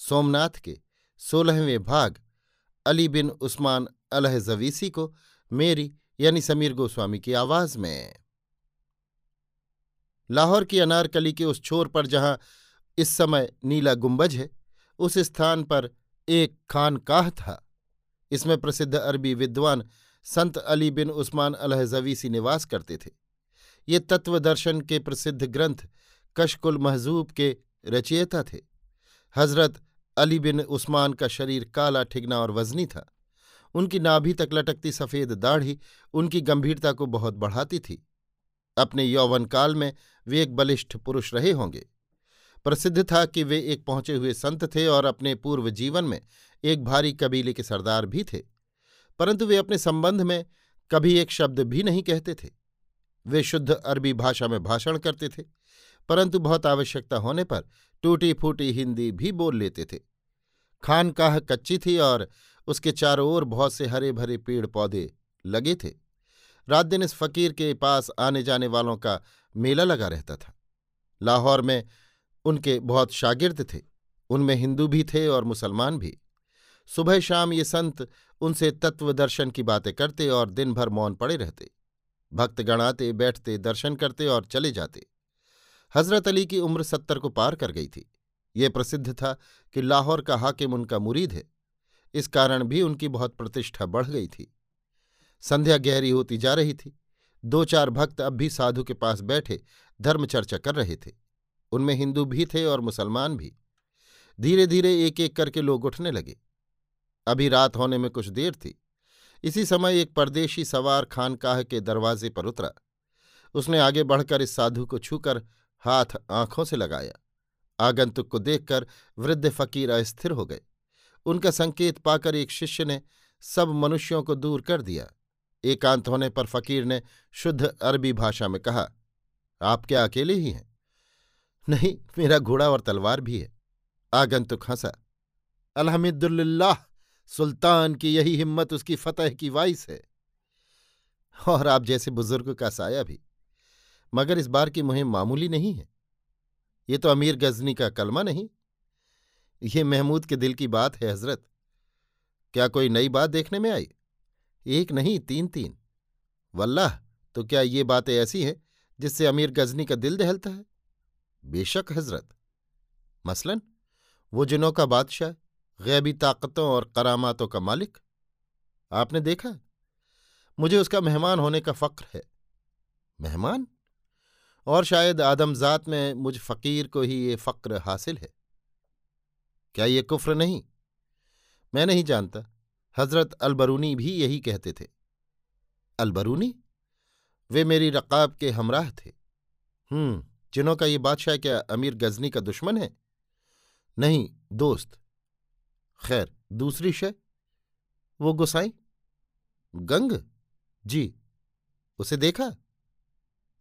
सोमनाथ के सोलहवें भाग, अली बिन उस्मान अलह जवीसी को मेरी यानी समीर गोस्वामी की आवाज़ में। लाहौर की अनारकली के उस छोर पर जहाँ इस समय नीला गुंबज है, उस स्थान पर एक खानकाह था। इसमें प्रसिद्ध अरबी विद्वान संत अली बिन उस्मान अलह जवीसी निवास करते थे। ये तत्वदर्शन के प्रसिद्ध ग्रंथ कशकुल महजूब के रचयिता थे। हज़रत अली बिन उस्मान का शरीर काला, ठिगना और वजनी था। उनकी नाभि तक लटकती सफ़ेद दाढ़ी उनकी गंभीरता को बहुत बढ़ाती थी। अपने यौवन काल में वे एक बलिष्ठ पुरुष रहे होंगे। प्रसिद्ध था कि वे एक पहुँचे हुए संत थे और अपने पूर्व जीवन में एक भारी कबीले के सरदार भी थे। परंतु वे अपने संबंध में कभी एक शब्द भी नहीं कहते थे। वे शुद्ध अरबी भाषा में भाषण करते थे, परंतु बहुत आवश्यकता होने पर टूटी फूटी हिंदी भी बोल लेते थे। खानकाह कच्ची थी और उसके चारों ओर बहुत से हरे भरे पेड़ पौधे लगे थे। रात दिन इस फकीर के पास आने जाने वालों का मेला लगा रहता था। लाहौर में उनके बहुत शागिर्द थे। उनमें हिंदू भी थे और मुसलमान भी। सुबह शाम ये संत उनसे तत्व दर्शन की बातें करते और दिन भर मौन पड़े रहते। भक्तगण आते बैठते, दर्शन करते और चले जाते। हज़रत अली की उम्र सत्तर को पार कर गई थी। ये प्रसिद्ध था कि लाहौर का हाकिम उनका मुरीद है। इस कारण भी उनकी बहुत प्रतिष्ठा बढ़ गई थी। संध्या गहरी होती जा रही थी। दो चार भक्त अब भी साधु के पास बैठे धर्म चर्चा कर रहे थे। उनमें हिंदू भी थे और मुसलमान भी। धीरे धीरे एक एक करके लोग उठने लगे। अभी रात होने में कुछ देर थी। इसी समय एक परदेशी सवार खानकाह के दरवाजे पर उतरा। उसने आगे बढ़कर इस साधु को छूकर हाथ आँखों से लगाया। आगंतुक को देखकर वृद्ध फकीर अस्थिर हो गए। उनका संकेत पाकर एक शिष्य ने सब मनुष्यों को दूर कर दिया। एकांत होने पर फकीर ने शुद्ध अरबी भाषा में कहा, आप क्या अकेले ही हैं? नहीं, मेरा घोड़ा और तलवार भी है। आगंतुक हंसा अलहमदुल्लाह सुल्तान की यही हिम्मत, उसकी फतह की वाइस है। और आप जैसे बुज़ुर्ग का साया भी। मगर इस बार की मुहिम मामूली नहीं है। ये तो अमीर गजनी का कलमा नहीं। ये महमूद के दिल की बात है, हज़रत। क्या कोई नई बात देखने में आई? एक नहीं, तीन तीन। वल्लाह तो क्या ये बातें ऐसी हैं जिससे अमीर गजनी का दिल दहलता है? बेशक, हज़रत। मसलन, वो जिनों का बादशाह, गैबी ताकतों और करामातों का मालिक। आपने देखा? मुझे उसका मेहमान होने का फक्र है। मेहमान? और शायद आदमजात में मुझ फकीर को ही ये फ़क्र हासिल है। क्या ये कुफ्र नहीं? मैं नहीं जानता। हज़रत अलबरूनी भी यही कहते थे। अलबरूनी? वे मेरी रकाब के हमराह थे। हम्म जिन्हों का ये बादशाह क्या अमीर गजनी का दुश्मन है? नहीं, दोस्त। खैर, दूसरी शय? वो गुसाई गंग? जी। उसे देखा?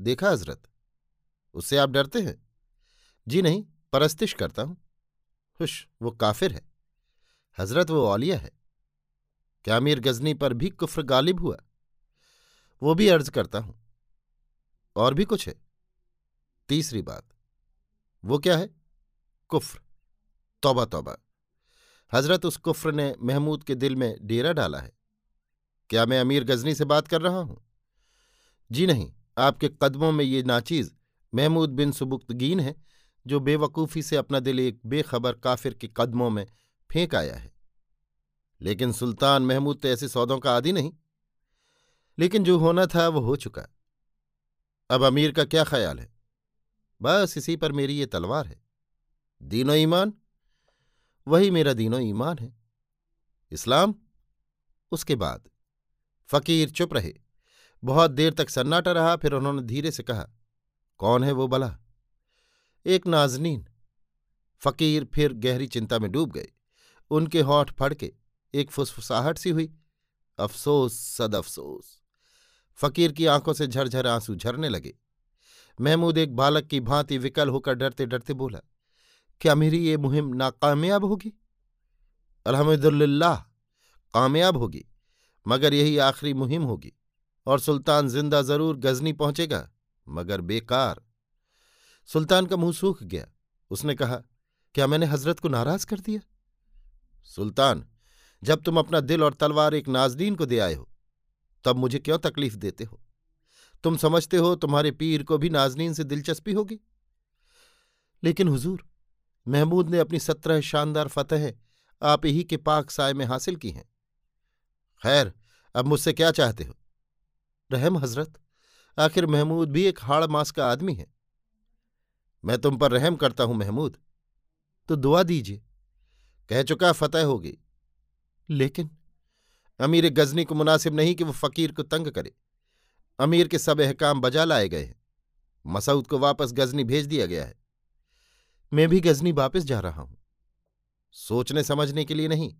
देखा हज़रत? उससे आप डरते हैं? जी नहीं, परस्तिश करता हूँ। हुश, वो काफिर है। हज़रत, वो औलिया है। क्या मीर गजनी पर भी कुफ्र गालिब हुआ? वो भी अर्ज़ करता हूँ। और भी कुछ है? तीसरी बात, वो क्या है? कुफ्र। तौबा तौबा। हज़रत, उस कुफ्र ने महमूद के दिल में डेरा डाला है। क्या मैं अमीर गजनी से बात कर रहा हूँ? जी नहीं, आपके कदमों में ये नाचीज महमूद बिन सुबुक्तगीन है, जो बेवकूफ़ी से अपना दिल एक बेखबर काफिर के कदमों में फेंक आया है। लेकिन सुल्तान महमूद तो ऐसे सौदों का आदि नहीं। लेकिन जो होना था, वो हो चुका। अब अमीर का क्या ख्याल है? बस इसी पर मेरी ये तलवार है। दीनो ईमान? वही मेरा दीनो ईमान है। इस्लाम? उसके बाद। फकीर चुप रहे। बहुत देर तक सन्नाटा रहा, फिर उन्होंने धीरे से कहा कौन है वो बला? एक नाजनीन। फकीर फिर गहरी चिंता में डूब गए। उनके होठ फड़के, एक फुसफुसाहट सी हुई। अफसोस सद अफसोस फकीर की आँखों से झरझर आँसू झरने लगे। महमूद एक बालक की भांति विकल होकर डरते डरते बोला, क्या मेरी ये मुहिम नाकामयाब होगी? अल्हम्दुलिल्लाह, कामयाब होगी, मगर यही आखिरी मुहिम होगी, और सुल्तान ज़िंदा ज़रूर गजनी पहुंचेगा। मगर बेकार। सुल्तान का मुँह सूख गया। उसने कहा, क्या मैंने हज़रत को नाराज़ कर दिया? सुल्तान, जब तुम अपना दिल और तलवार एक नाजदीन को दे आए हो, तब मुझे क्यों तकलीफ़ देते हो? तुम समझते हो तुम्हारे पीर को भी नाजनीन से दिलचस्पी होगी? लेकिन हुजूर, महमूद ने अपनी सत्रह शानदार फतेह आप ही के पाक साय में हासिल की हैं। खैर, अब मुझसे क्या चाहते हो? रहम हज़रत। आखिर महमूद भी एक हाड़ मास का आदमी है। मैं तुम पर रहम करता हूँ महमूद तो दुआ दीजिए। कह चुका फतेह होगी। लेकिन अमीर गजनी को मुनासिब नहीं कि वो फकीर को तंग करे। अमीर के सब अहकाम बजा लाए गए हैं। मसऊद को वापस गजनी भेज दिया गया है। मैं भी गजनी वापस जा रहा हूँ। सोचने समझने के लिए नहीं,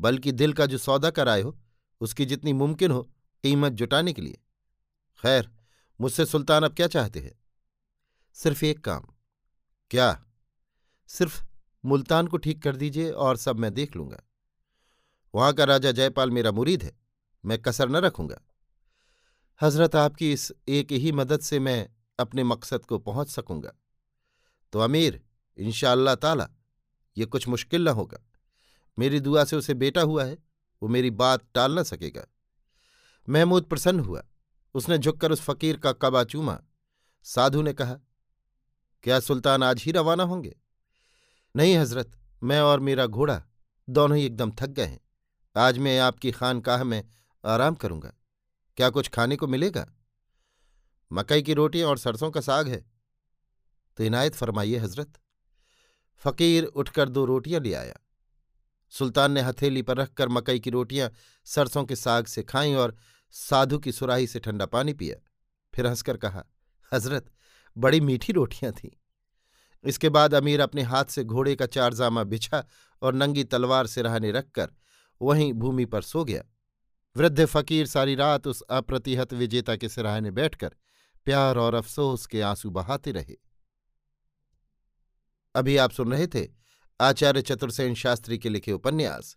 बल्कि दिल का जो सौदा कराए हो, उसकी जितनी मुमकिन हो कीमत जुटाने के लिए। खैर मुझसे सुल्तान अब क्या चाहते हैं? सिर्फ़ एक काम। क्या? सिर्फ़ मुल्तान को ठीक कर दीजिए और सब मैं देख लूँगा। वहाँ का राजा जयपाल मेरा मुरीद है। मैं कसर न रखूँगा। हज़रत आपकी इस एक ही मदद से मैं अपने मकसद को पहुँच सकूँगा। तो अमीर इंशा ताला, ये कुछ मुश्किल न होगा। मेरी दुआ से उसे बेटा हुआ है। वो मेरी बात टाल न सकेगा। महमूद प्रसन्न हुआ। उसने झुककर उस फकीर का कबा चूमा। साधु ने कहा, क्या सुल्तान आज ही रवाना होंगे? नहीं हज़रत, मैं और मेरा घोड़ा दोनों ही एकदम थक गए हैं। आज मैं आपकी खानकाह में आराम करूँगा। क्या कुछ खाने को मिलेगा? मकई की रोटियाँ और सरसों का साग है। तो इनायत फरमाइए हज़रत। फकीर उठकर दो रोटियाँ ले आया। सुल्तान ने हथेली पर रखकर मकई की रोटियाँ सरसों के साग से खाई और साधु की सुराही से ठंडा पानी पिया। फिर हंसकर कहा, हज़रत, बड़ी मीठी रोटियाँ थीं। इसके बाद अमीर अपने हाथ से घोड़े का चारजामा बिछा और नंगी तलवार सिराहने रखकर वहीं भूमि पर सो गया। वृद्ध फकीर सारी रात उस अप्रतिहत विजेता के सिराहने बैठकर प्यार और अफसोस के आँसू बहाते रहे। अभी आप सुन रहे थे आचार्य चतुर्सेन शास्त्री के लिखे उपन्यास,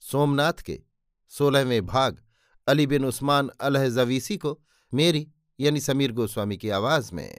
सोमनाथ के सोलहवें भाग अली बिन उस्मान अलह जवीसी को मेरी यानी समीर गोस्वामी की आवाज़ में